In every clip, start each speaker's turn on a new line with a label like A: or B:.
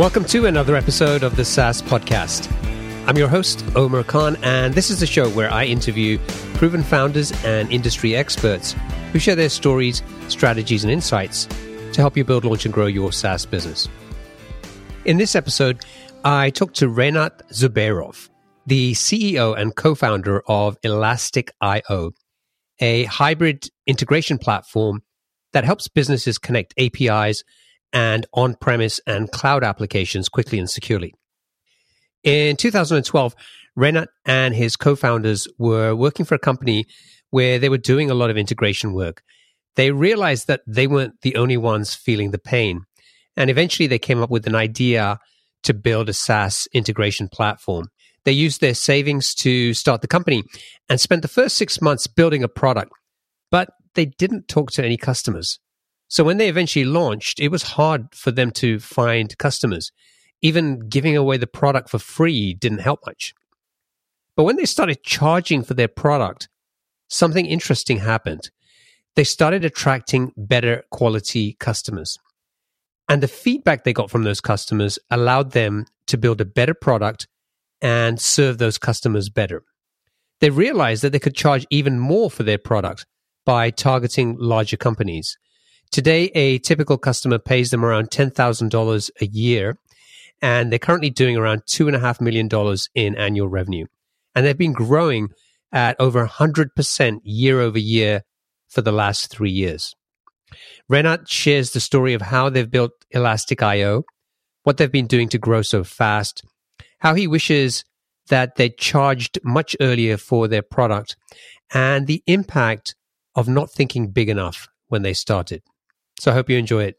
A: Welcome to another episode of the SaaS Podcast. I'm your host, Omer Khan, and this is the show where I interview proven founders and industry experts who share their stories, strategies, and insights to help you build, launch, and grow your SaaS business. In this episode, I talked to Renat Zubairov, the CEO and co founder of Elastic.io, a hybrid integration platform that helps businesses connect APIs and on premise and cloud applications quickly and securely. In 2012, Renat and his co founders were working for a company where they were doing a lot of integration work. They realized that they weren't the only ones feeling the pain. And eventually they came up with an idea to build a SaaS integration platform. They used their savings to start the company and spent the first six months building a product, but they didn't talk to any customers. So when they eventually launched, it was hard for them to find customers. Even giving away the product for free didn't help much. But when they started charging for their product, something interesting happened. They started attracting better quality customers. And the feedback they got from those customers allowed them to build a better product and serve those customers better. They realized that they could charge even more for their product by targeting larger companies. Today, a typical customer pays them around $10,000 a year, and they're currently doing around $2.5 million in annual revenue. And they've been growing at over 100% year over year for the last three years. Renat shares the story of how they've built Elastic.io, what they've been doing to grow so fast, how he wishes that they charged much earlier for their product, and the impact of not thinking big enough when they started. So I hope you enjoy it.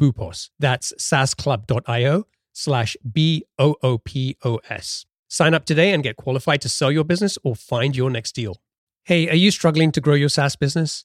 A: boopos. That's saasclub.io slash B-O-O-P-O-S. Sign up today and get qualified to sell your business or find your next deal. Hey, are you struggling to grow your SaaS business?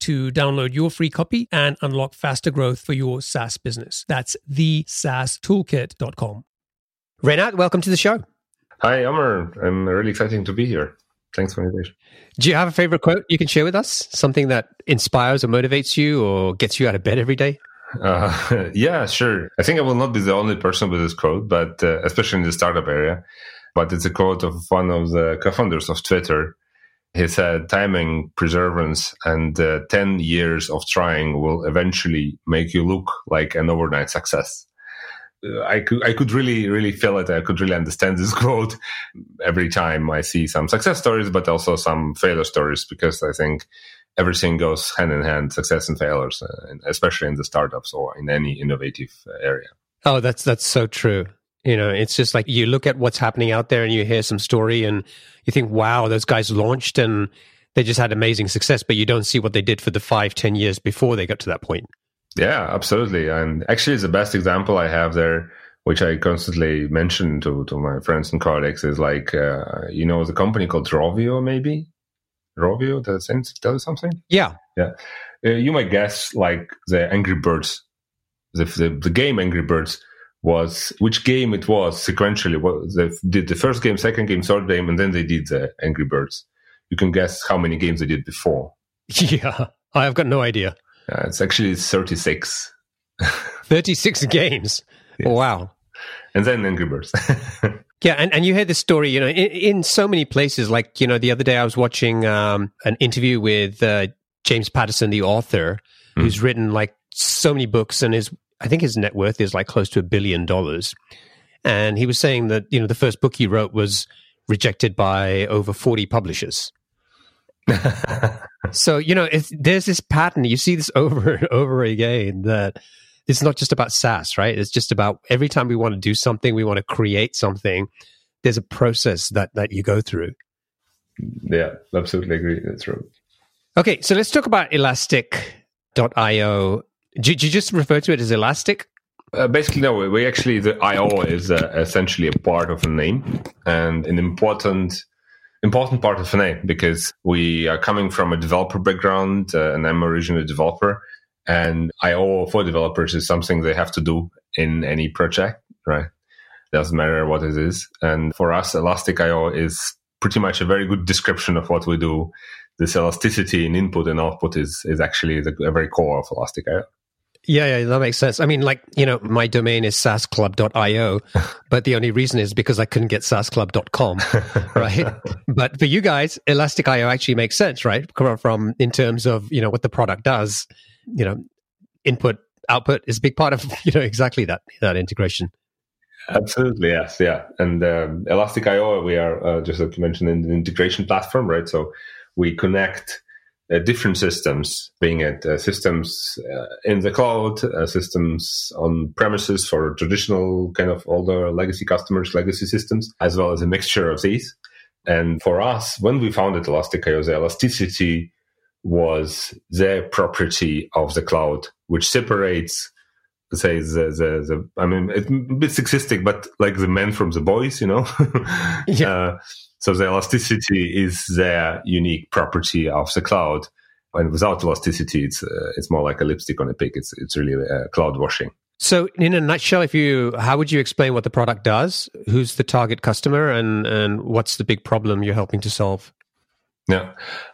A: to download your free copy and unlock faster growth for your SaaS business. That's the SaaStoolkit.com. Renat, welcome to the show.
B: Hi, Omer. I'm really excited to be here. Thanks for the invitation.
A: Do you have a favorite quote you can share with us? Something that inspires or motivates you or gets you out of bed every day?
B: Uh, yeah, sure. I think I will not be the only person with this quote, but uh, especially in the startup area. But it's a quote of one of the co-founders of Twitter, he said timing, perseverance, and uh, 10 years of trying will eventually make you look like an overnight success. Uh, I could, I could really, really feel it. I could really understand this quote every time I see some success stories, but also some failure stories, because I think everything goes hand in hand, success and failures, uh, especially in the startups or in any innovative area.
A: Oh, that's, that's so true. You know, it's just like you look at what's happening out there and you hear some story and you think, wow, those guys launched and they just had amazing success, but you don't see what they did for the five, ten years before they got to that point.
B: Yeah, absolutely. And actually, the best example I have there, which I constantly mention to, to my friends and colleagues, is like, uh, you know, the company called Rovio, maybe? Rovio, does that tell you something?
A: Yeah.
B: Yeah. Uh, you might guess, like, the Angry Birds, the, the, the game Angry Birds was which game it was sequentially. What they did the first game, second game, third game, and then they did the Angry Birds. You can guess how many games they did before.
A: Yeah, I've got no idea.
B: Uh, it's actually 36.
A: 36 games. Yes. Wow.
B: And then Angry Birds.
A: yeah, and, and you heard this story, you know, in, in, so many places. Like, you know, the other day I was watching um, an interview with uh, James Patterson, the author, mm. who's written like so many books and is, I think his net worth is like close to a billion dollars. And he was saying that, you know, the first book he wrote was rejected by over 40 publishers. so you know there's this pattern you see this over and over again that it's not just about SaaS, right? It's just about every time we want to do something, we want to create something. There's a process that that you go through.
B: Yeah, absolutely agree. That's true.
A: Okay, so let's talk about Elastic.io. Did you just refer to it as Elastic?
B: Uh, basically, no. We actually the IO is uh, essentially a part of a name and an important important part of a name because we are coming from a developer background uh, and I'm originally a developer. And IO for developers is something they have to do in any project, right? Doesn't matter what it is. And for us, Elastic IO is pretty much a very good description of what we do. This elasticity in input and output is, is actually the very core of Elastic IO.
A: Yeah, yeah, that makes sense. I mean, like, you know, my domain is saasclub.io, but the only reason is because I couldn't get saasclub.com, right? but for you guys, Elastic.io actually makes sense, right? From in terms of, you know, what the product does, you know, input, output is a big part of, you know, exactly that, that integration.
B: Absolutely, yes, yeah. And um, Elastic.io, we are, uh, just like you mentioned, an integration platform, right? So we connect uh, different systems, being it uh, systems uh, in the cloud, uh, systems on premises for traditional kind of older legacy customers, legacy systems, as well as a mixture of these. And for us, when we founded Elastic.io, the elasticity was the property of the cloud, which separates say the, the, the I mean it's a bit sexistic, but like the men from the boys, you know. yeah. So the elasticity is their unique property of the cloud. And without elasticity, it's uh, it's more like a lipstick on a pig. It's it's really uh, cloud washing.
A: So, in a nutshell, if you how would you explain what the product does? Who's the target customer, and and what's the big problem you're helping to solve?
B: Yeah.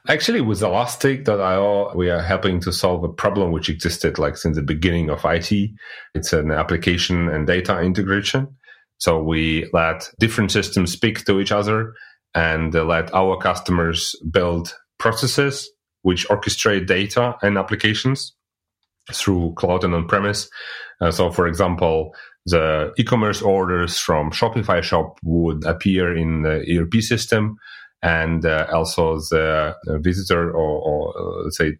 B: Actually, with Elastic.io, we are helping to solve a problem which existed like since the beginning of IT. It's an application and data integration. So we let different systems speak to each other and let our customers build processes which orchestrate data and applications through cloud and on premise. Uh, so, for example, the e-commerce orders from Shopify shop would appear in the ERP system, and uh, also the visitor or, or uh, let's say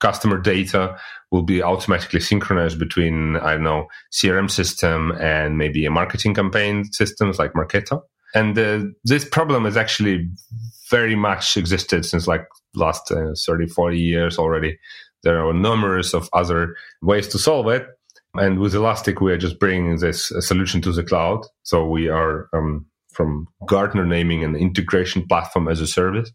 B: customer data will be automatically synchronized between I don't know CRM system and maybe a marketing campaign systems like Marketo. And uh, this problem has actually very much existed since like last uh, 30, 40 years already. There are numerous of other ways to solve it. And with Elastic, we are just bringing this uh, solution to the cloud. So we are um, from Gartner naming an integration platform as a service.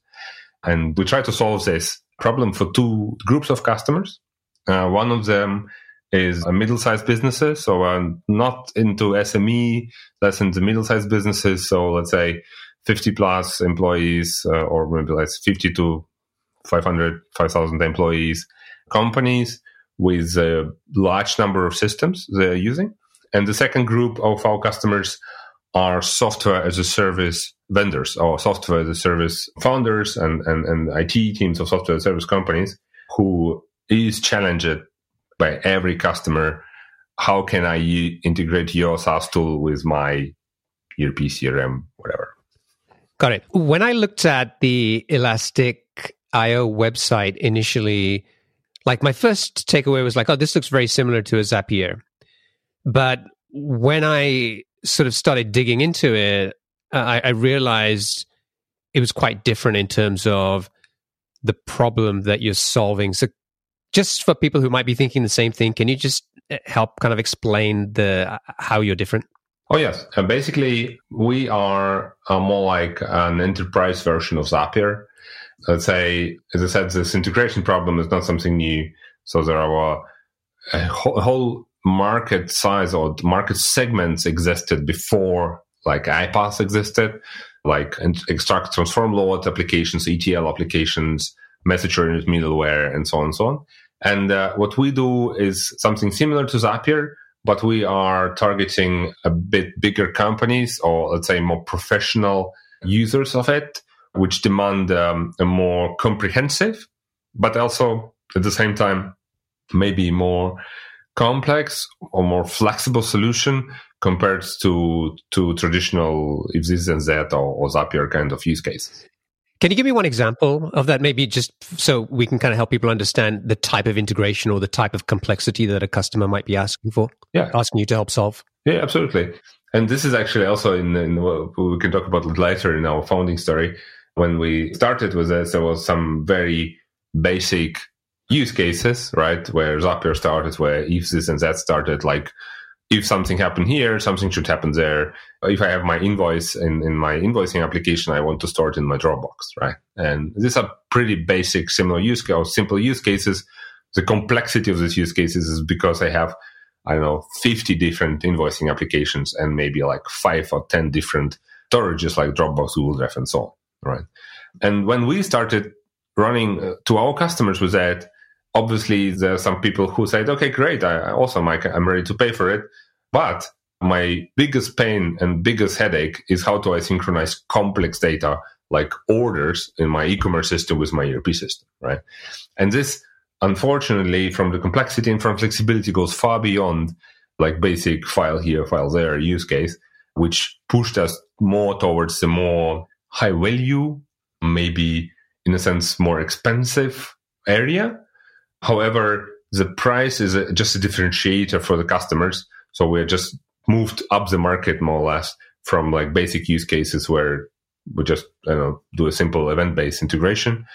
B: And we try to solve this problem for two groups of customers. Uh, one of them is a middle-sized businesses. So I'm not into SME, that's into middle-sized businesses. So let's say 50 plus employees, uh, or maybe like 50 to 500, 5,000 employees companies with a large number of systems they're using. And the second group of our customers are software as a service vendors or software as a service founders and, and, and IT teams of software as a service companies who is challenged by every customer. How can I integrate your SaaS tool with my ERP, CRM, whatever?
A: Got it. When I looked at the Elastic IO website initially, like my first takeaway was like, oh, this looks very similar to a Zapier. But when I sort of started digging into it, uh, I, I realized it was quite different in terms of the problem that you're solving. So, just for people who might be thinking the same thing, can you just uh, help kind of explain the uh, how you're different?
B: Oh yes, uh, basically we are uh, more like an enterprise version of Zapier. Let's say, as I said, this integration problem is not something new. So there are a whole, a whole market size or market segments existed before like iPaaS existed, like extract transform load applications, ETL applications, message oriented middleware, and so on and so on. And uh, what we do is something similar to Zapier, but we are targeting a bit bigger companies or let's say more professional users of it, which demand um, a more comprehensive, but also at the same time, maybe more complex or more flexible solution compared to to traditional if this and that or, or Zapier kind of use case.
A: Can you give me one example of that? Maybe just so we can kind of help people understand the type of integration or the type of complexity that a customer might be asking for.
B: Yeah,
A: asking you to help solve.
B: Yeah, absolutely. And this is actually also in, in what we can talk about later in our founding story. When we started with this, there was some very basic use cases, right? Where Zapier started, where if this and that started, like if something happened here, something should happen there. If I have my invoice in, in my invoicing application, I want to store it in my Dropbox, right? And these are pretty basic, similar use case simple use cases. The complexity of these use cases is because I have, I don't know, 50 different invoicing applications and maybe like five or 10 different storages like Dropbox, Google Drive, and so on, right? And when we started running uh, to our customers with that, obviously there are some people who said, okay, great. I, awesome. I, I'm ready to pay for it. But my biggest pain and biggest headache is how do I synchronize complex data like orders in my e-commerce system with my ERP system, right? And this, unfortunately, from the complexity and from flexibility goes far beyond like basic file here, file there use case, which pushed us more towards the more high value, maybe in a sense more expensive area However, the price is a, just a differentiator for the customers. So we're just moved up the market more or less from like basic use cases where we just you know do a simple event based integration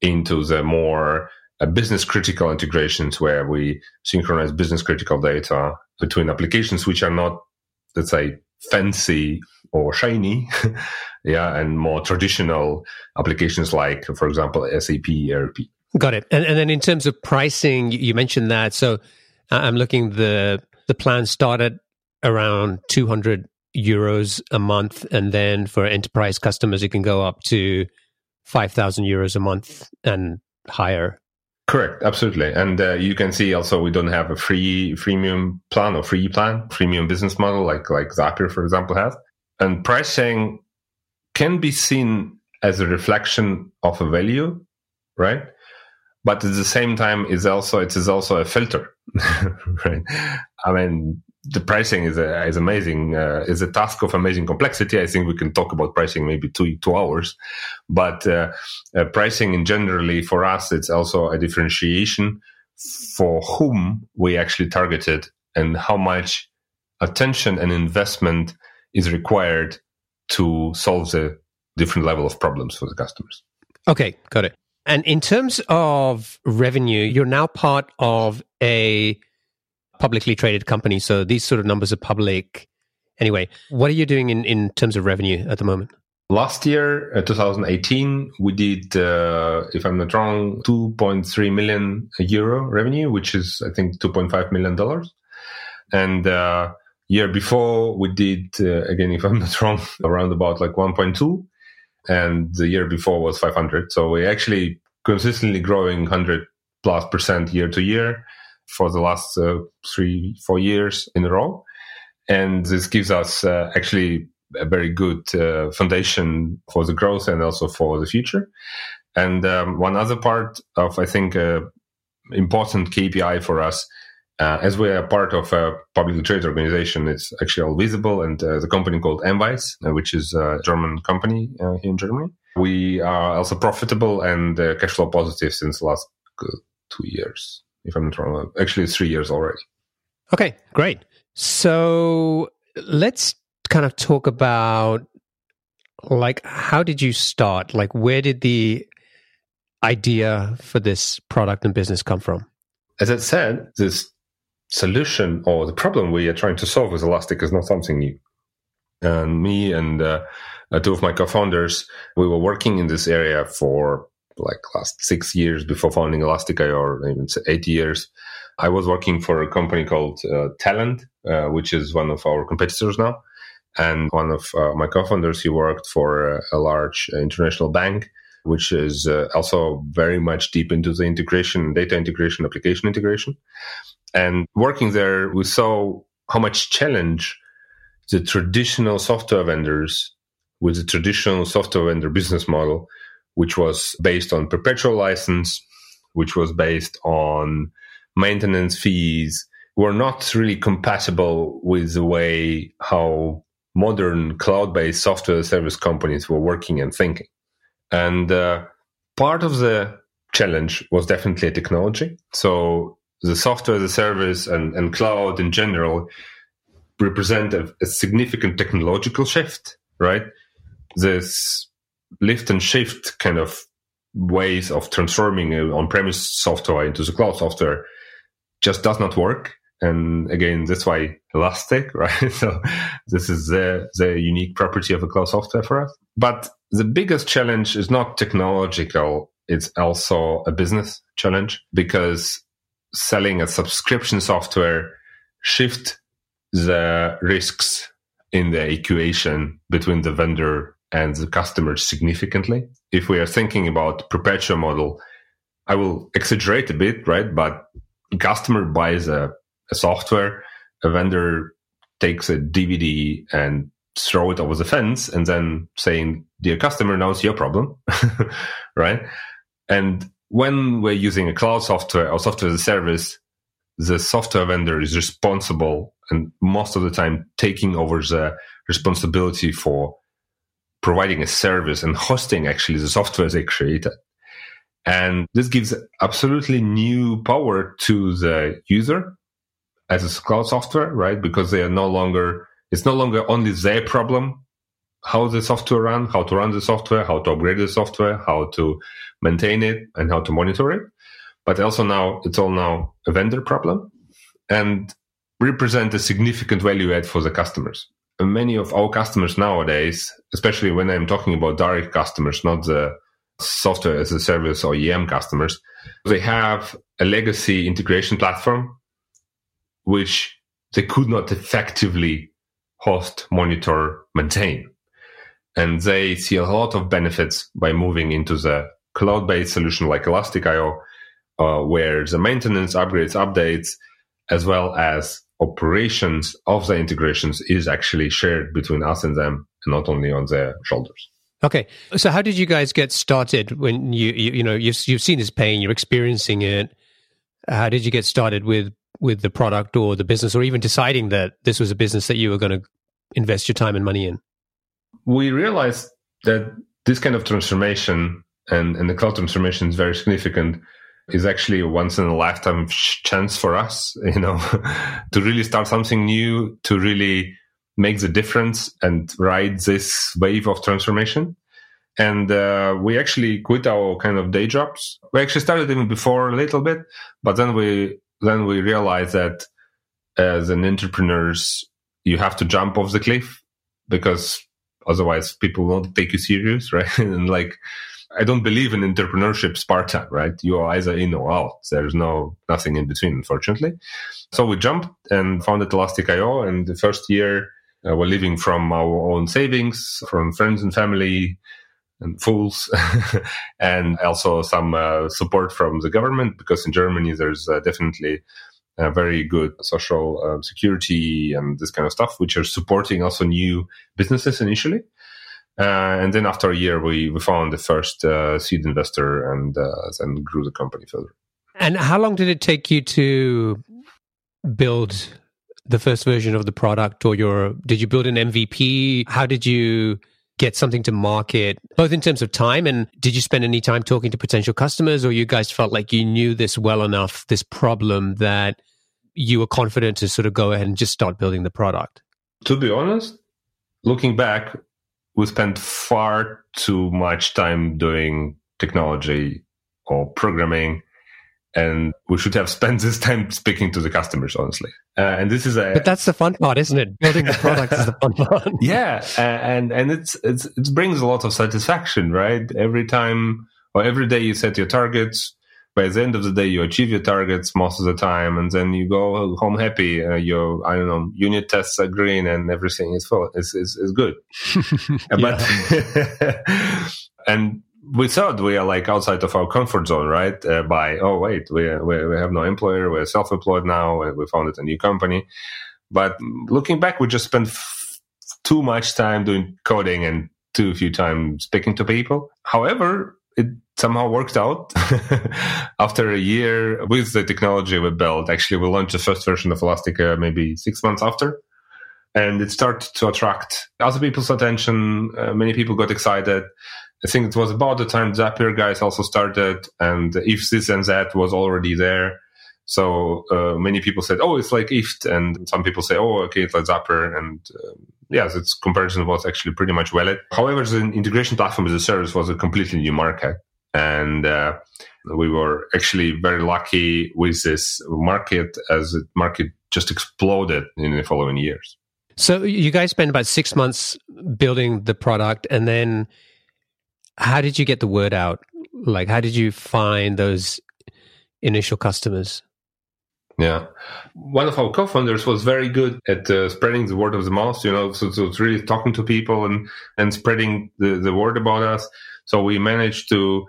B: into the more uh, business critical integrations where we synchronize business critical data between applications which are not let's say fancy or shiny yeah and more traditional applications like for example SAP ERP
A: Got it. And, and then in terms of pricing, you mentioned that. So I'm looking the the plan started around 200 euros a month, and then for enterprise customers, it can go up to 5,000 euros a month and higher.
B: Correct, absolutely. And uh, you can see also we don't have a free freemium plan or free plan, freemium business model like like Zapier, for example, has. And pricing can be seen as a reflection of a value, right? but at the same time is also it is also a filter right i mean the pricing is a, is amazing uh, is a task of amazing complexity. I think we can talk about pricing maybe two two hours but uh, uh, pricing in generally for us it's also a differentiation for whom we actually targeted and how much attention and investment is required to solve the different level of problems for the customers.
A: Okay got it. And in terms of revenue, you're now part of a publicly traded company. So these sort of numbers are public. Anyway, what are you doing in, in terms of revenue at the moment?
B: Last year, uh, 2018, we did, uh, if I'm not wrong, 2.3 million euro revenue, which is, I think, 2.5 million dollars. And uh, year before, we did, uh, again, if I'm not wrong, around about like 1.2 and the year before was 500. So we're actually consistently growing 100 plus percent year to year for the last uh, three, four years in a row. And this gives us uh, actually a very good uh, foundation for the growth and also for the future. And um, one other part of, I think, uh, important KPI for us uh, as we are part of a publicly traded organization, it's actually all visible. And uh, the company called uh, which is a German company here in Germany, we are also profitable and cash flow positive since the last two years, if I'm not wrong. Actually, it's three years already.
A: Okay, great. So let's kind of talk about like how did you start? Like where did the idea for this product and business come from?
B: As I said, this solution or the problem we are trying to solve with Elastic is not something new. And me and uh, two of my co-founders, we were working in this area for like last six years before founding Elastic.io, or even eight years. I was working for a company called uh, Talend, uh, which is one of our competitors now. And one of uh, my co-founders, he worked for a large international bank, which is uh, also very much deep into the integration, data integration, application integration. And working there, we saw how much challenge the traditional software vendors with the traditional software vendor business model, which was based on perpetual license, which was based on maintenance fees, were not really compatible with the way how modern cloud-based software service companies were working and thinking. And uh, part of the challenge was definitely technology. So the software as a service and, and cloud in general represent a, a significant technological shift, right? This lift and shift kind of ways of transforming uh, on-premise software into the cloud software just does not work and again, that's why Elastic, right? so this is the, the unique property of a cloud software for us. But the biggest challenge is not technological. It's also a business challenge because selling a subscription software shift the risks in the equation between the vendor and the customer significantly. If we are thinking about perpetual model, I will exaggerate a bit, right? But customer buys a a software, a vendor takes a DVD and throw it over the fence and then saying, dear customer, now it's your problem. right. And when we're using a cloud software or software as a service, the software vendor is responsible and most of the time taking over the responsibility for providing a service and hosting actually the software they created. And this gives absolutely new power to the user as a cloud software, right? Because they are no longer, it's no longer only their problem how the software run, how to run the software, how to upgrade the software, how to maintain it, and how to monitor it. But also now it's all now a vendor problem and represent a significant value add for the customers. Many of our customers nowadays, especially when I'm talking about direct customers, not the software as a service or EM customers, they have a legacy integration platform which they could not effectively host, monitor, maintain. And they see a lot of benefits by moving into the cloud based solution like Elastic.io, uh, where the maintenance, upgrades, updates, as well as operations of the integrations is actually shared between us and them and not only on their shoulders.
A: Okay, so how did you guys get started when you you, you know you've you've seen this pain, you're experiencing it. How did you get started with with the product or the business, or even deciding that this was a business that you were going to invest your time and money in?
B: We realized that this kind of transformation and, and the cloud transformation is very significant is actually a once in a lifetime chance for us, you know, to really start something new, to really make the difference and ride this wave of transformation. And uh, we actually quit our kind of day jobs. We actually started even before a little bit, but then we then we realized that as an entrepreneurs, you have to jump off the cliff because otherwise people won't take you serious, right? and like, I don't believe in entrepreneurship Sparta, right? You are either in or out. There's no nothing in between, unfortunately. So we jumped and founded Elastic.io. And the first year, uh, we're living from our own savings, from friends and family, and fools, and also some uh, support from the government because in Germany there's uh, definitely very good social uh, security and this kind of stuff, which are supporting also new businesses initially. Uh, and then after a year, we, we found the first uh, seed investor and uh, then grew the company further.
A: And how long did it take you to build the first version of the product or your did you build an MVP? How did you get something to market, both in terms of time and did you spend any time talking to potential customers or you guys felt like you knew this well enough, this problem that you were confident to sort of go ahead and just start building the product?
B: To be honest, looking back, we spent far too much time doing technology or programming and we should have spent this time speaking to the customers honestly. Uh, and this is a
A: but that's the fun part isn't it? Building the product is the fun part.
B: Yeah and and it's, it's it brings a lot of satisfaction right? Every time or every day you set your targets by the end of the day you achieve your targets most of the time and then you go home happy uh, your i don't know unit tests are green and everything is full is is, is good but and we thought we are like outside of our comfort zone, right? Uh, by oh wait, we, we we have no employer, we're self-employed now, we founded a new company. But looking back, we just spent f- too much time doing coding and too few time speaking to people. However, it somehow worked out. After a year with the technology we built, actually, we launched the first version of Elastica maybe six months after. And it started to attract other people's attention. Uh, many people got excited I think it was about the time Zapier guys also started, and if this and that was already there. So uh, many people said, "Oh, it's like IFT," and some people say, "Oh, okay, it's like Zapier." And uh, yes, its comparison was actually pretty much valid. However, the integration platform as a service was a completely new market, and uh, we were actually very lucky with this market as the market just exploded in the following years.
A: So you guys spent about six months building the product, and then how did you get the word out? Like, how did you find those initial customers?
B: Yeah. One of our co-founders was very good at uh, spreading the word of the mouth, you know, so, so it's really talking to people and, and spreading the, the word about us. So we managed to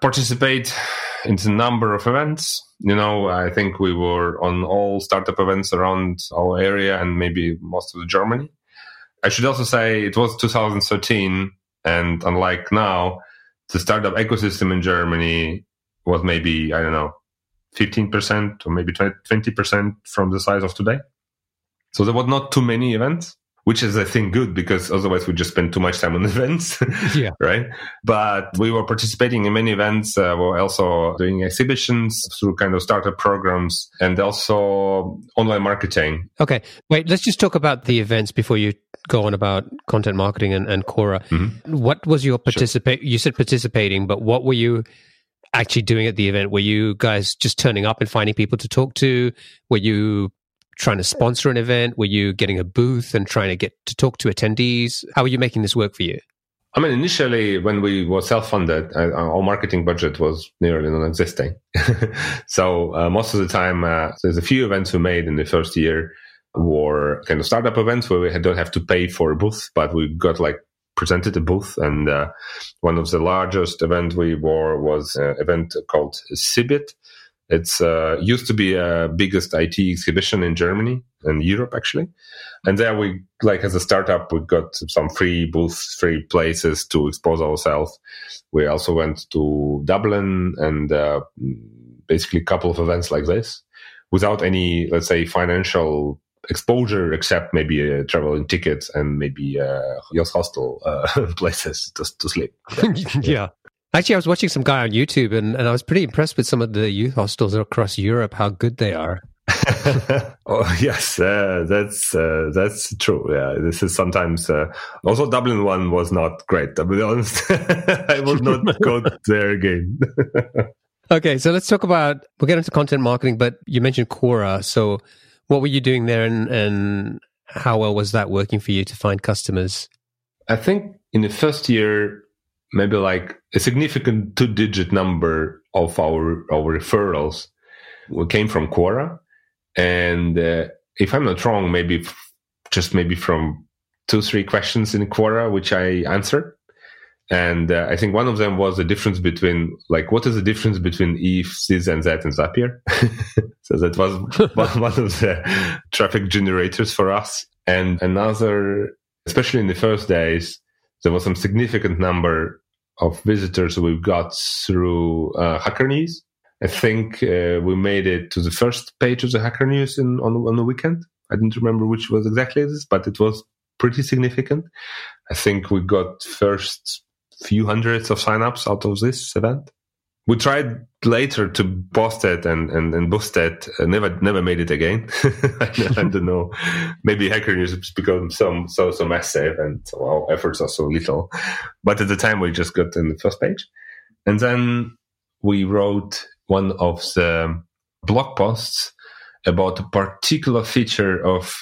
B: participate in a number of events. You know, I think we were on all startup events around our area and maybe most of Germany. I should also say it was 2013 and unlike now, the startup ecosystem in Germany was maybe, I don't know, 15% or maybe 20% from the size of today. So there were not too many events which is I think good because otherwise we just spend too much time on events.
A: yeah.
B: Right. But we were participating in many events. Uh, we're also doing exhibitions through kind of startup programs and also online marketing.
A: Okay. Wait, let's just talk about the events before you go on about content marketing and, and Quora. Mm-hmm. What was your participate? Sure. You said participating, but what were you actually doing at the event? Were you guys just turning up and finding people to talk to? Were you trying to sponsor an event? Were you getting a booth and trying to get to talk to attendees? How are you making this work for you?
B: I mean, initially, when we were self-funded, uh, our marketing budget was nearly non-existing. so uh, most of the time, uh, there's a few events we made in the first year were kind of startup events where we don't have to pay for a booth, but we got like presented a booth. And uh, one of the largest event we were was an event called CeBIT, it's uh, used to be a biggest IT exhibition in Germany and Europe actually, and there we like as a startup we got some free booths, free places to expose ourselves. We also went to Dublin and uh, basically a couple of events like this without any let's say financial exposure except maybe uh, traveling tickets and maybe uh, your hostel uh, places to, to sleep.
A: yeah. yeah. Actually, I was watching some guy on YouTube and, and I was pretty impressed with some of the youth hostels across Europe, how good they are.
B: oh yes, uh, that's uh, that's true. Yeah, this is sometimes uh, also Dublin one was not great. To be honest, I will not go there again.
A: okay, so let's talk about we'll get into content marketing, but you mentioned Quora. So, what were you doing there, and, and how well was that working for you to find customers?
B: I think in the first year maybe like a significant two digit number of our our referrals came from Quora. And uh, if I'm not wrong, maybe just maybe from two, three questions in Quora, which I answered. And uh, I think one of them was the difference between, like, what is the difference between if, this, and that, and Zapier? so that was one of the traffic generators for us. And another, especially in the first days, there was some significant number of visitors we've got through uh, Hacker News. I think uh, we made it to the first page of the Hacker News in, on, on the weekend. I didn't remember which was exactly this, but it was pretty significant. I think we got first few hundreds of signups out of this event. we tried later to post it and, and, and boost it. Uh, never never made it again. I, don't know. Maybe Hacker News has become so so so massive and our efforts are so little. But at the time, we just got in the first page, and then we wrote one of the blog posts about a particular feature of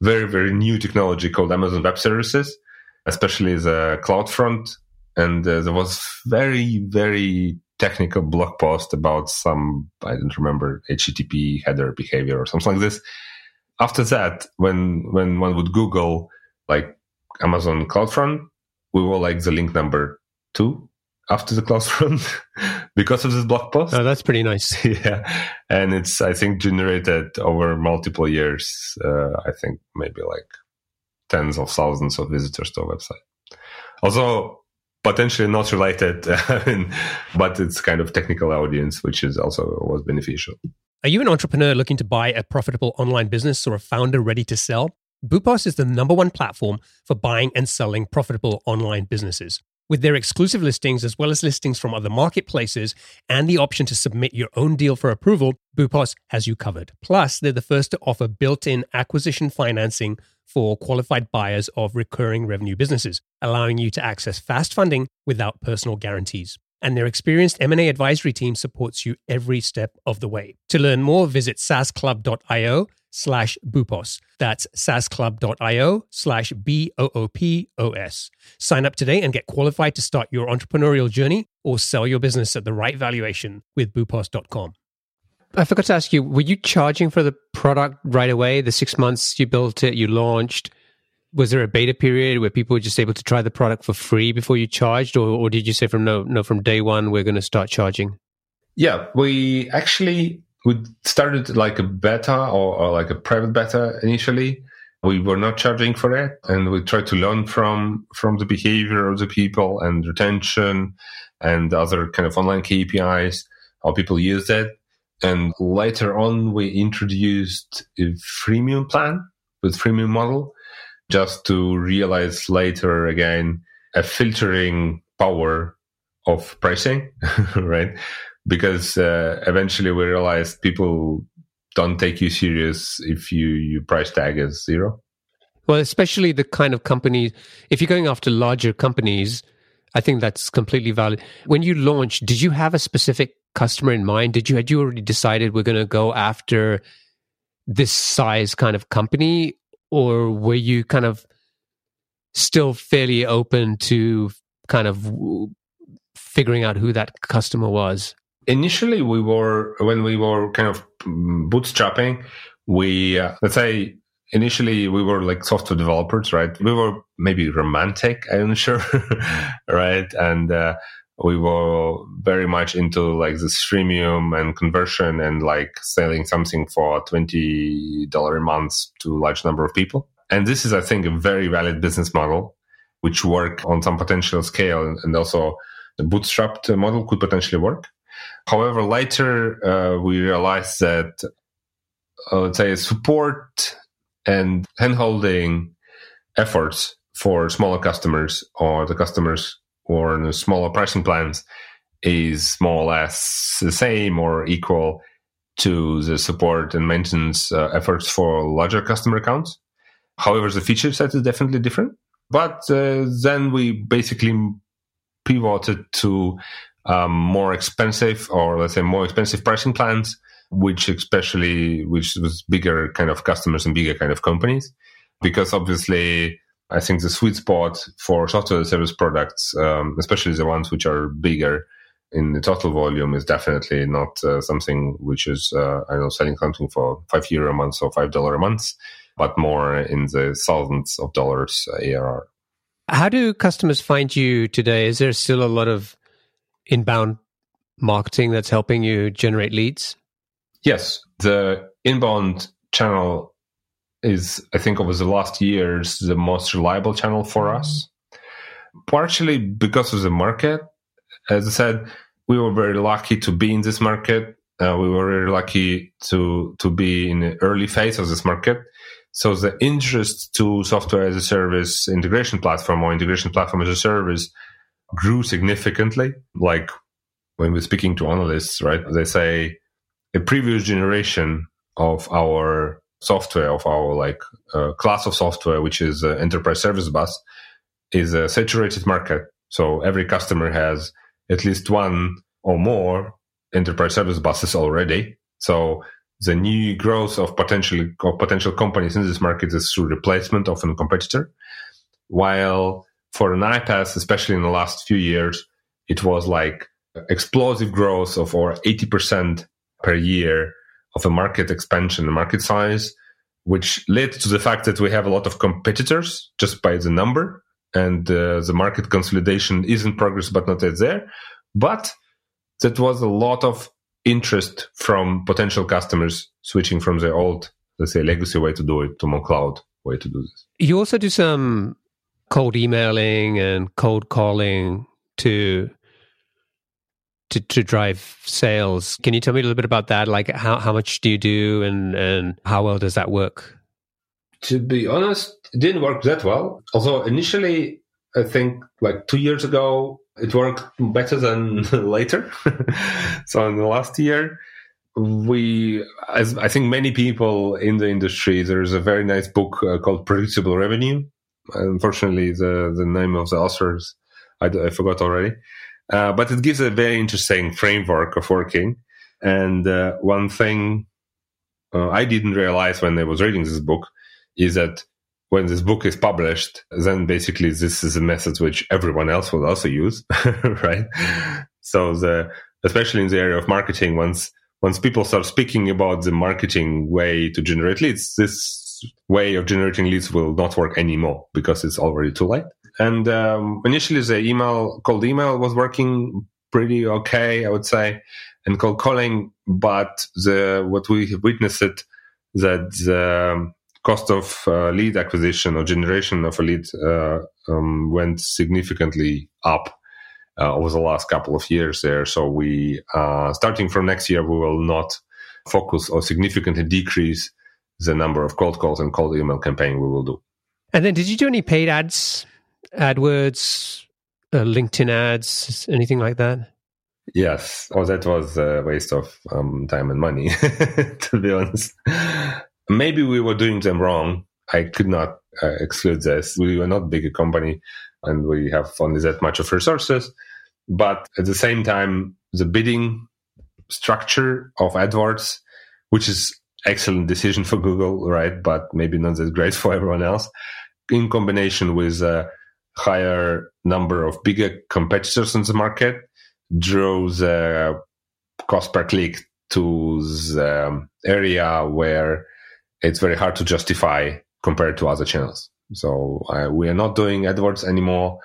B: very very new technology called Amazon Web Services, especially the CloudFront. And uh, there was very very technical blog post about some, I don't remember, HTTP header behavior or something like this. After that, when, when one would Google like Amazon CloudFront, we were like the link number two after the CloudFront because of this blog post.
A: Oh, that's pretty nice.
B: yeah. And it's, I think, generated over multiple years. Uh, I think maybe like tens of thousands of visitors to our website. Also, potentially not related, um, but it's kind of technical audience, which is also was beneficial.
A: Are you an entrepreneur looking to buy a profitable online business or a founder ready to sell? Boopos is the number one platform for buying and selling profitable online businesses. With their exclusive listings, as well as listings from other marketplaces, and the option to submit your own deal for approval, Boopos has you covered. Plus, they're the first to offer built in acquisition financing for qualified buyers of recurring revenue businesses, allowing you to access fast funding without personal guarantees. And their experienced M&A advisory team supports you every step of the way. To learn more, visit saasclub.io slash boopos. That's saasclub.io slash B-O-O-P-O-S. Sign up today and get qualified to start your entrepreneurial journey or sell your business at the right valuation with boopos.com. I forgot to ask you, were you charging for the product right away? The six months you built it, you launched. Was there a beta period where people were just able to try the product for free before you charged, or, or did you say from no, no, from day one we're going to start charging?
B: Yeah, we actually we started like a beta or, or like a private beta initially. We were not charging for it, and we tried to learn from from the behavior of the people and retention and other kind of online KPIs how people use it. And later on, we introduced a freemium plan with freemium model just to realize later again a filtering power of pricing, right? Because uh, eventually we realized people don't take you serious if you you price tag as zero.
A: Well, especially the kind of companies. If you're going after larger companies, I think that's completely valid. When you launched, did you have a specific customer in mind? Did you had you already decided we're going to go after this size kind of company, or were you kind of still fairly open to kind of figuring out who that customer was?
B: Initially, we were when we were kind of bootstrapping. We uh, let's say initially we were like software developers, right? We were maybe romantic, I'm sure, right? And uh, we were very much into like the freemium and conversion and like selling something for $20 a month to a large number of people. And this is, I think, a very valid business model, which work on some potential scale and also the bootstrapped model could potentially work. However, later uh, we realized that, uh, let's say, support and handholding efforts for smaller customers or the customers or in smaller pricing plans is more or less the same or equal to the support and maintenance uh, efforts for larger customer accounts. However, the feature set is definitely different. But uh, then we basically pivoted to um, more expensive or let's say more expensive pricing plans, which especially which was bigger kind of customers and bigger kind of companies, because obviously I think the sweet spot for software service products, um, especially the ones which are bigger in the total volume, is definitely not uh, something which is, uh, I know, selling something for five euro a month or five dollar a month, but more in the thousands of dollars ARR.
A: How do customers find you today? Is there still a lot of inbound marketing that's helping you generate leads?
B: Yes, the inbound channel is, I think, over the last years, the most reliable channel for mm-hmm. us. Partially because of the market. As I said, we were very lucky to be in this market. Uh, we were very lucky to to be in the early phase of this market. So the interest to software as a service integration platform or integration platform as a service grew significantly, like when we're speaking to analysts, right, they say a previous generation of our software, of our like uh, class of software, which is uh, enterprise service bus, is a saturated market. So every customer has at least one or more enterprise service buses already. So the new growth of potential of potential companies in this market is through replacement of a competitor. While for an iPaaS, especially in the last few years, it was like explosive growth of over 80% per year of a market expansion, the market size, which led to the fact that we have a lot of competitors just by the number and uh, the market consolidation is in progress, but not yet there. But that was a lot of interest from potential customers switching from the old, let's say, legacy way to do it to more cloud way to do this.
A: You also do some cold emailing and cold calling to to, to drive sales. Can you tell me a little bit about that? Like how, how much do you do and, and how well does that work?
B: To be honest, it didn't work that well. Although initially, I think like two years ago, it worked better than later. so in the last year, we, as I think many people in the industry, there's a very nice book uh, called Predictable Revenue. Unfortunately, the, the name of the authors, I, I forgot already. Uh, but it gives a very interesting framework of working. And uh, one thing uh, I didn't realize when I was reading this book is that when this book is published, then basically this is a method which everyone else will also use, right? So the especially in the area of marketing, once once people start speaking about the marketing way to generate leads, this way of generating leads will not work anymore because it's already too late. And um, initially, the email, cold email, was working pretty okay, I would say, and cold calling. But the what we witnessed it that the cost of uh, lead acquisition or generation of a lead uh, um, went significantly up uh, over the last couple of years there. So we, uh, starting from next year, we will not focus or significantly decrease the number of cold calls and cold email campaign we will do.
A: And then, did you do any paid ads AdWords, uh, LinkedIn ads, anything like that?
B: Yes. Oh, that was a waste of um, time and money, to be honest. Maybe we were doing them wrong. I could not uh, exclude this. We were not big a company and we have only that much of resources. But at the same time, the bidding structure of AdWords, which is excellent decision for Google, right? But maybe not that great for everyone else. In combination with uh, higher number of bigger competitors in the market drove the cost per click to the area where it's very hard to justify compared to other channels. So uh, we are not doing AdWords anymore.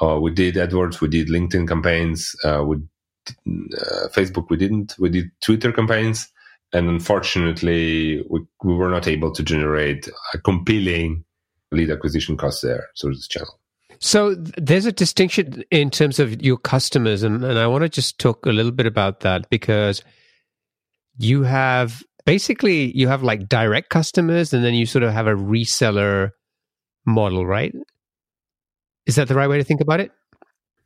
B: Uh, we did AdWords, we did LinkedIn campaigns, uh, we uh, Facebook we didn't. We did Twitter campaigns, and unfortunately, we, we were not able to generate a compelling lead acquisition cost there through this channel.
A: So there's a distinction in terms of your customers, and, and I want to just talk a little bit about that because you have basically you have like direct customers, and then you sort of have a reseller model, right? Is that the right way to think about it?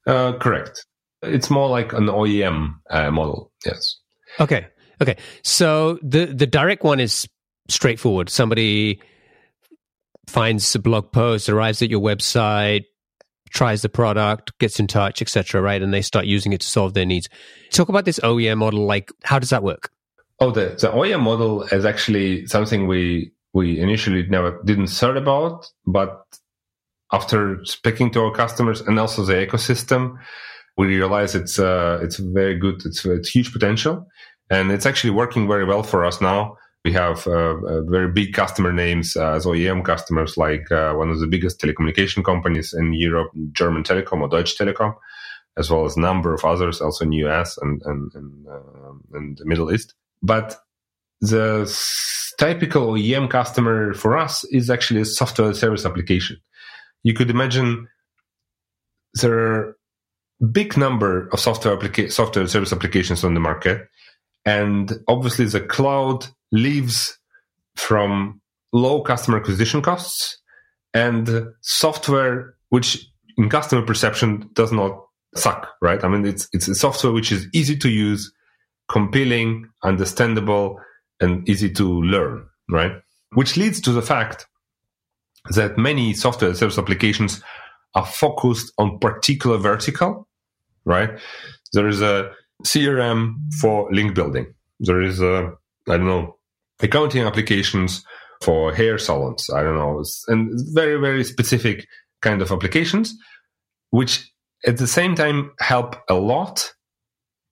B: Uh, correct. It's more like an OEM uh, model. Yes.
A: Okay. Okay. So the the direct one is straightforward. Somebody finds a blog post, arrives at your website, tries the product, gets in touch, etc. Right, and they start using it to solve their needs. Talk about this OEM model. Like, how does that work?
B: Oh, the the OEM model is actually something we we initially never didn't thought about, but after speaking to our customers and also the ecosystem, we realize it's uh, it's very good. It's it's huge potential, and it's actually working very well for us now. We have uh, uh, very big customer names uh, as OEM customers, like one of the biggest telecommunication companies in Europe, German Telecom or Deutsche Telekom, as well as a number of others, also in US and and and, and the Middle East. But the typical OEM customer for us is actually a software service application. You could imagine there are big number of software applica- software service applications on the market, and obviously the cloud lives from low customer acquisition costs and software which in customer perception does not suck, right? I mean, it's it's a software which is easy to use, compelling, understandable, and easy to learn, right? Which leads to the fact that many software service applications are focused on particular vertical, right? There is a CRM for link building. There is a, I don't know, accounting applications for hair salons. I don't know, and very, very specific kind of applications, which at the same time help a lot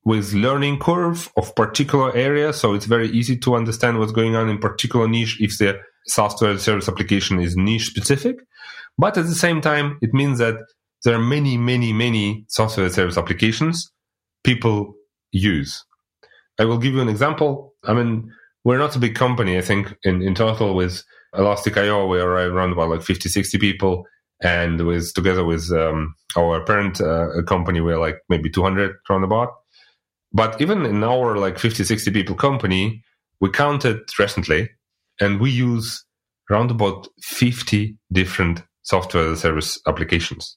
B: with learning curve of particular areas. So it's very easy to understand what's going on in particular niche if the software service application is niche specific. But at the same time, it means that there are many, many, many software service applications people use. I will give you an example. I mean, we're not a big company, I think, in, in total with Elastic.io, we are around about like 50, 60 people. And with together with um, our parent uh, company, we're like maybe 200 roundabout. But even in our like 50, 60 people company, we counted recently and we use around about 50 different software service applications,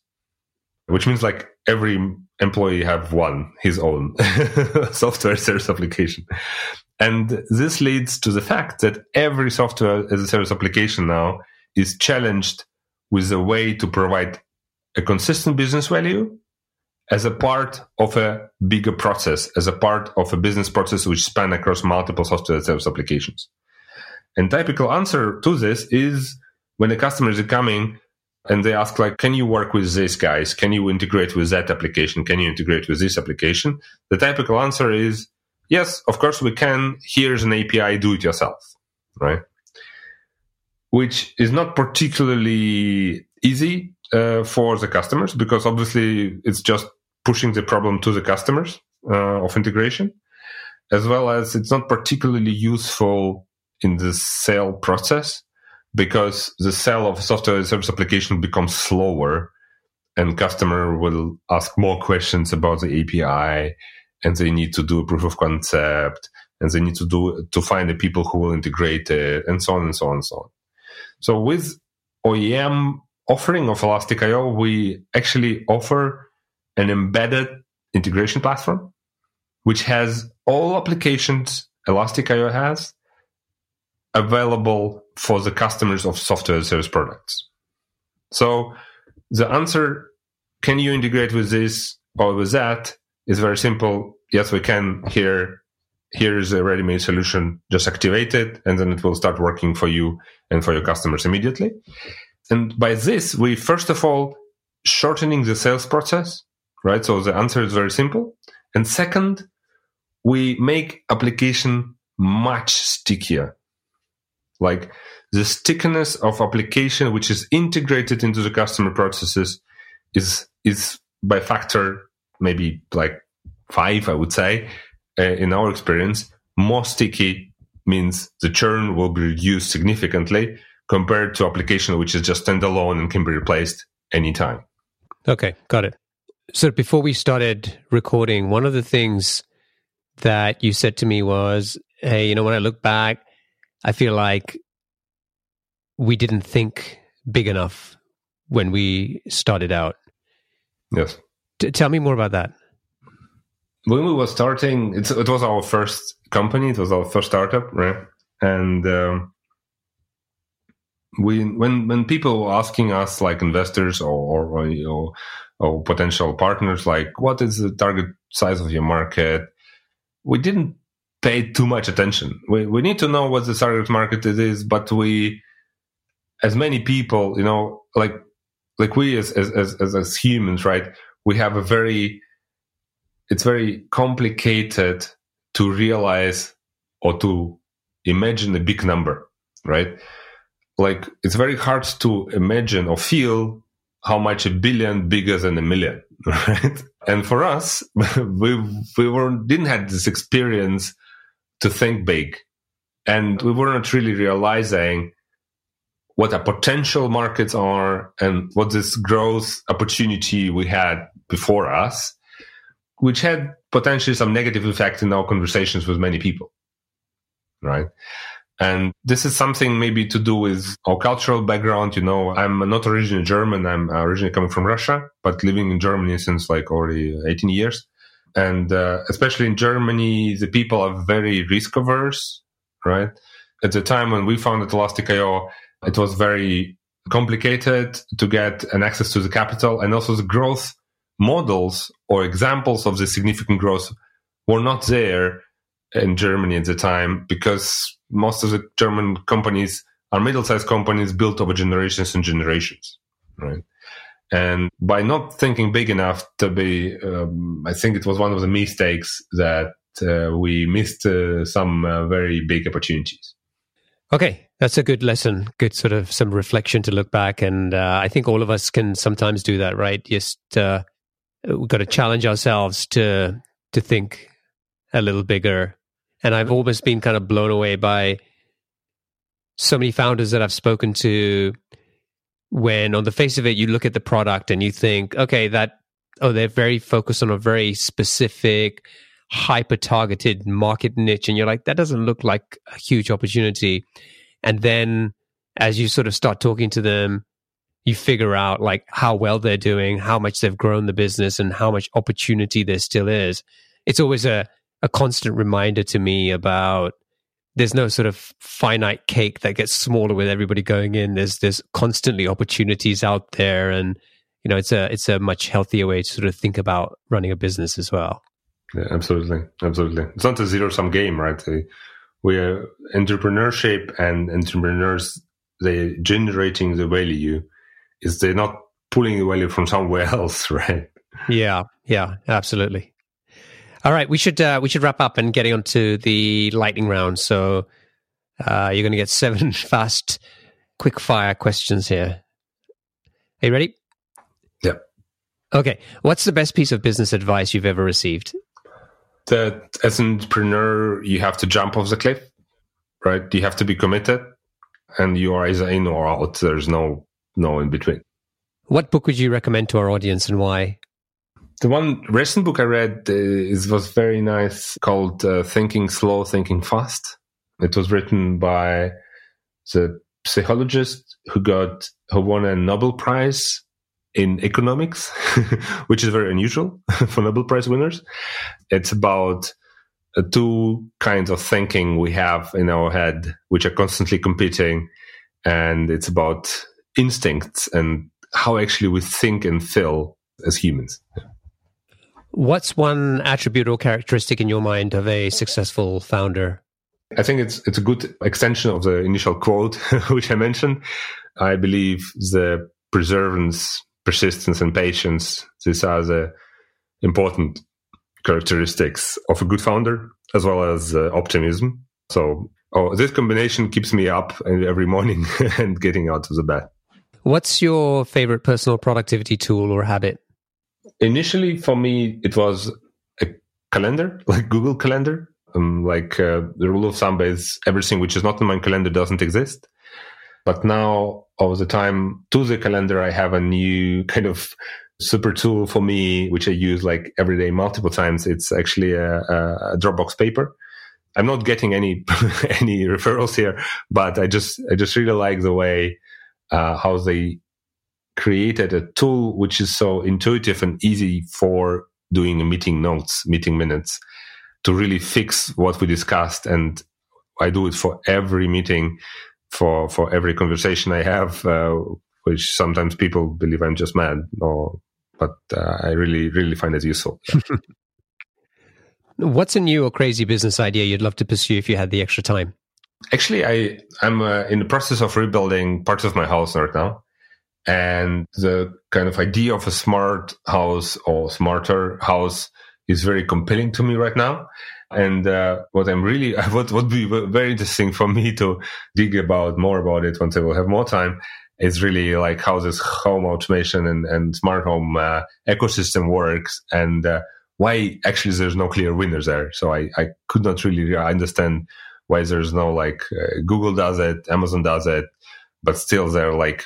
B: which means like every employee have one, his own software service application. And this leads to the fact that every software as a service application now is challenged with a way to provide a consistent business value as a part of a bigger process, as a part of a business process which span across multiple software as a service applications. And typical answer to this is when the customers are coming and they ask like, can you work with these guys? Can you integrate with that application? Can you integrate with this application? The typical answer is, yes, of course we can. Here's an API, do it yourself, right? Which is not particularly easy uh, for the customers because obviously it's just pushing the problem to the customers uh, of integration, as well as it's not particularly useful in the sale process because the sale of software service application becomes slower and customer will ask more questions about the API and they need to do a proof of concept and they need to do to find the people who will integrate it and so on and so on and so on. So with OEM offering of Elastic.io, we actually offer an embedded integration platform, which has all applications Elastic.io has available for the customers of software service products. So the answer, can you integrate with this or with that is very simple. Yes, we can here. Here's a ready-made solution. Just activate it and then it will start working for you and for your customers immediately. And by this, we first of all shortening the sales process, right? So the answer is very simple. And second, we make application much stickier. Like the stickiness of application, which is integrated into the customer processes is, is by factor maybe like five, I would say, uh, in our experience, more sticky means the churn will be reduced significantly compared to application which is just standalone and can be replaced anytime.
A: Okay, got it. So before we started recording, one of the things that you said to me was, "Hey, you know, when I look back, I feel like we didn't think big enough when we started out."
B: Yes.
A: T- tell me more about that.
B: When we were starting, it was our first company. It was our first startup, right? And um, we when when people were asking us like investors or or, or, or potential partners like what is the target size of your market we didn't pay too much attention we, we need to know what the target market is but we as many people you know like like we as as as, as humans right we have a very it's very complicated to realize or to imagine a big number right like it's very hard to imagine or feel how much a billion bigger than a million, right? And for us, we we were didn't have this experience to think big, and we were not really realizing what our potential markets are and what this growth opportunity we had before us, which had potentially some negative effect in our conversations with many people, right? And this is something maybe to do with our cultural background. You know, I'm not originally German. I'm originally coming from Russia, but living in Germany since like already 18 years. And uh, especially in Germany, the people are very risk averse, right? At the time when we founded Elastic.io, it was very complicated to get an access to the capital and also the growth models or examples of the significant growth were not there in Germany at the time because most of the German companies are middle-sized companies built over generations and generations, right? And by not thinking big enough to be, um, I think it was one of the mistakes that uh, we missed uh, some uh, very big opportunities.
A: Okay, that's a good lesson. Good sort of some reflection to look back, and uh, I think all of us can sometimes do that, right? Just uh, we've got to challenge ourselves to to think a little bigger. And I've almost been kind of blown away by so many founders that I've spoken to. When on the face of it, you look at the product and you think, okay, that oh, they're very focused on a very specific hyper targeted market niche and you're like that doesn't look like a huge opportunity. And then as you sort of start talking to them you figure out like how well they're doing how much they've grown the business and how much opportunity there still is. It's always a, a constant reminder to me about there's no sort of finite cake that gets smaller with everybody going in. There's there's constantly opportunities out there and you know it's a it's a much healthier way to sort of think about running a business as well
B: yeah, absolutely, absolutely. It's not a zero sum game, right? We are entrepreneurship and entrepreneurs. They generating the value is they're not pulling the value from somewhere else, right?
A: Yeah, yeah, absolutely. All right, we should uh, we should wrap up and getting on to the lightning round. So uh, you're going to get seven fast, quick fire questions here. Are you ready?
B: Yeah.
A: Okay. What's the best piece of business advice you've ever received?
B: That as an entrepreneur, you have to jump off the cliff, right? You have to be committed and you are either in or out. There's no, no in between.
A: What book would you recommend to our audience and why?
B: The one recent book I read uh, is, was very nice called uh, Thinking Slow, Thinking Fast. It was written by the psychologist who got, who won a Nobel Prize in economics, which is very unusual for Nobel Prize winners. It's about uh, two kinds of thinking we have in our head, which are constantly competing. And it's about instincts and how actually we think and feel as humans.
A: What's one attribute or characteristic in your mind of a successful founder?
B: I think it's it's a good extension of the initial quote which I mentioned. I believe the perseverance persistence and patience. These are the important characteristics of a good founder, as well as uh, optimism. So, oh, this combination keeps me up every morning and getting out of the bed.
A: What's your favorite personal productivity tool or habit?
B: Initially, for me, it was a calendar, like Google Calendar. Um, like uh, the rule of thumb is everything which is not in my calendar doesn't exist. But now, all the time to the calendar, I have a new kind of super tool for me, which I use like every day, multiple times. It's actually a, a Dropbox paper. I'm not getting any any referrals here, but I just I just really like the way uh, how they created a tool which is so intuitive and easy for doing meeting notes, meeting minutes, to really fix what we discussed. And I do it for every meeting for for every conversation I have, uh, which sometimes people believe I'm just mad, or but uh, I really really find it useful.
A: What's a new or crazy business idea you'd love to pursue if you had the extra time?
B: Actually, I I'm uh, in the process of rebuilding parts of my house right now, and the kind of idea of a smart house or smarter house is very compelling to me right now. And uh, what I'm really, what would be very interesting for me to dig about more about it once I will have more time is really like how this home automation and, and smart home uh, ecosystem works and uh, why actually there's no clear winners there. So I, I could not really understand why there's no like uh, Google does it, Amazon does it, but still they're like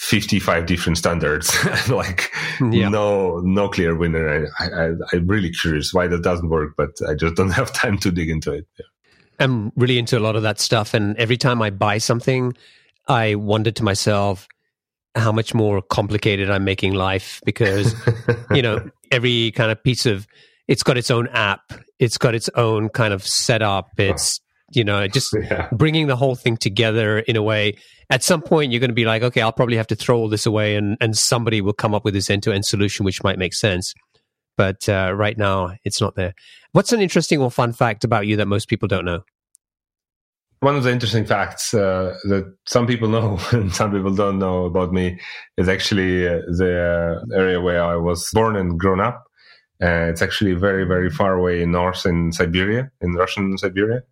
B: 55 different standards like yeah. no no clear winner I, I i'm really curious why that doesn't work but i just don't have time to dig into it yeah.
A: am really into a lot of that stuff. And every time I buy something, I wonder to myself how much more complicated I'm making life because, you know, every kind of piece of it's got its own app, it's got its own kind of setup. It's, you know, just yeah. bringing the whole thing together in a way. At some point, you're going to be like, okay, I'll probably have to throw all this away and, and somebody will come up with this end to end solution, which might make sense. But uh, right now, it's not there. What's an interesting or fun fact about you that most people don't know?
B: One of the interesting facts uh, that some people know and some people don't know about me is actually uh, the area where I was born and grown up. Uh, it's actually very, very far away in north in Siberia, in Russian Siberia.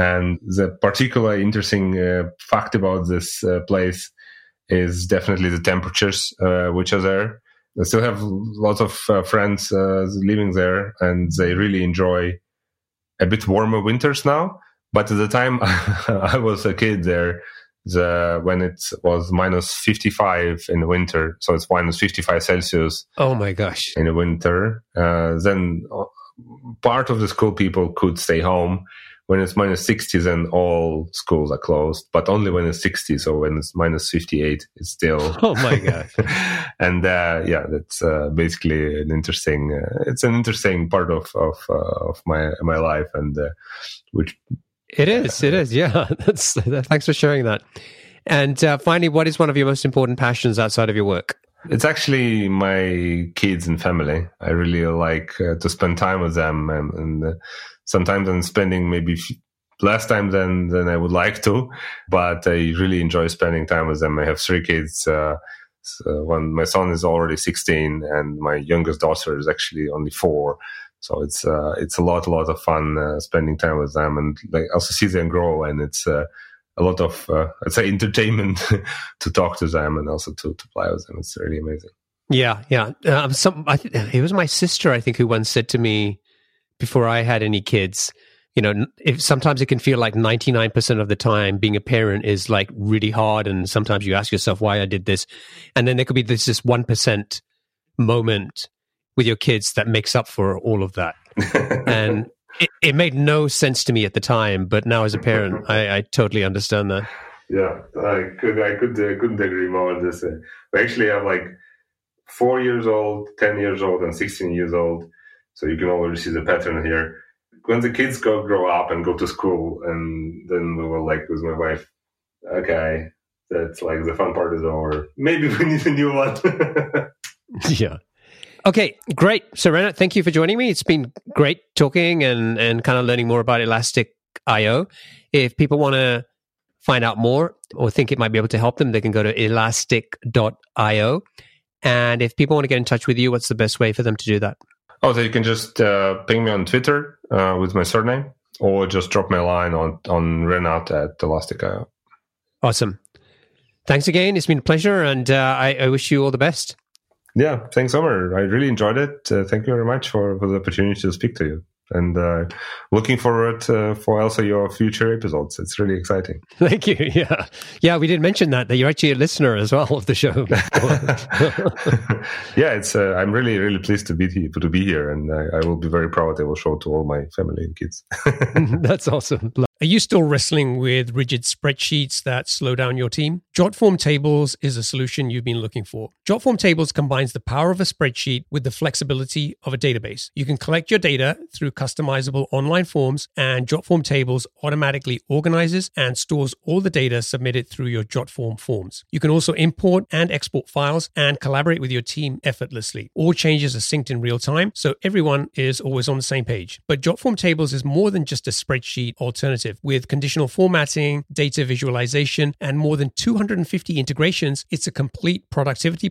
B: And the particularly interesting uh, fact about this uh, place is definitely the temperatures uh, which are there. I still have lots of uh, friends uh, living there, and they really enjoy a bit warmer winters now. But at the time I was a kid there, the when it was minus 55 in the winter, so it's minus 55 Celsius.
A: Oh my gosh!
B: In the winter, uh, then part of the school people could stay home when it's minus 60, then all schools are closed, but only when it's 60. So when it's minus 58, it's still.
A: Oh my God.
B: and uh, yeah, that's uh, basically an interesting, uh, it's an interesting part of, of, uh, of my, my life and uh, which.
A: It is, it is. Yeah. That's, thanks for sharing that. And uh, finally, what is one of your most important passions outside of your work?
B: It's actually my kids and family. I really like to spend time with them and, and sometimes I'm spending maybe less time than than I would like to, but I really enjoy spending time with them. I have three kids. Uh, so when my son is already 16 and my youngest daughter is actually only four. So it's uh, it's a lot, a lot of fun uh, spending time with them, and like also see them grow. And it's uh, a lot of uh, I'd say entertainment to talk to them and also to to play with them. It's really amazing.
A: Yeah, yeah. Um, some I th- it was my sister I think who once said to me, before I had any kids, you know, if sometimes it can feel like 99% of the time being a parent is like really hard. And sometimes you ask yourself why I did this. And then there could be this, this 1% moment with your kids that makes up for all of that. and it, it, made no sense to me at the time, but now as a parent, I, I totally understand that.
B: Yeah, I could, I could, uh, couldn't agree more on this. Uh, actually have like four years old, 10 years old, and 16 years old so you can already see the pattern here. When the kids go grow up and go to school, and then we were like with my wife, okay, that's like the fun part is over. Maybe we need a new one.
A: yeah. Okay, great. So, Renat, thank you for joining me. It's been great talking and, and kind of learning more about Elastic IO. If people want to find out more or think it might be able to help them, they can go to elastic.io. And if people want to get in touch with you, what's the best way for them to do that?
B: Oh, so you can just uh, ping me on Twitter uh, with my surname, or just drop me a line on on Renat at Elastic.io.
A: Awesome. Thanks again. It's been a pleasure, and uh, I, I, wish you all the best.
B: Yeah, thanks, Omer. I really enjoyed it. Uh, thank you very much for, for the opportunity to speak to you and uh, looking forward uh, for also your future episodes. It's really exciting.
A: Thank you. Yeah, yeah, we didn't mention that that you're actually a listener as well of the show.
B: yeah, it's. Uh, I'm really, really pleased to be here, to be here, and I, I will be very proud. I will show to all my family and kids.
A: That's awesome. Are you still wrestling with rigid spreadsheets that slow down your team? Jotform Tables is a solution you've been looking for. Jotform Tables combines the power of a spreadsheet with the flexibility of a database. You can collect your data through customizable online forms, and Jotform Tables automatically organizes and stores all the data submitted through your Jotform forms. You can also import and export files and collaborate with your team effortlessly. All changes are synced in real time, so everyone is always on the same page. But Jotform Tables is more than just a spreadsheet alternative with conditional formatting, data visualization, and more than 250 integrations. It's a complete productivity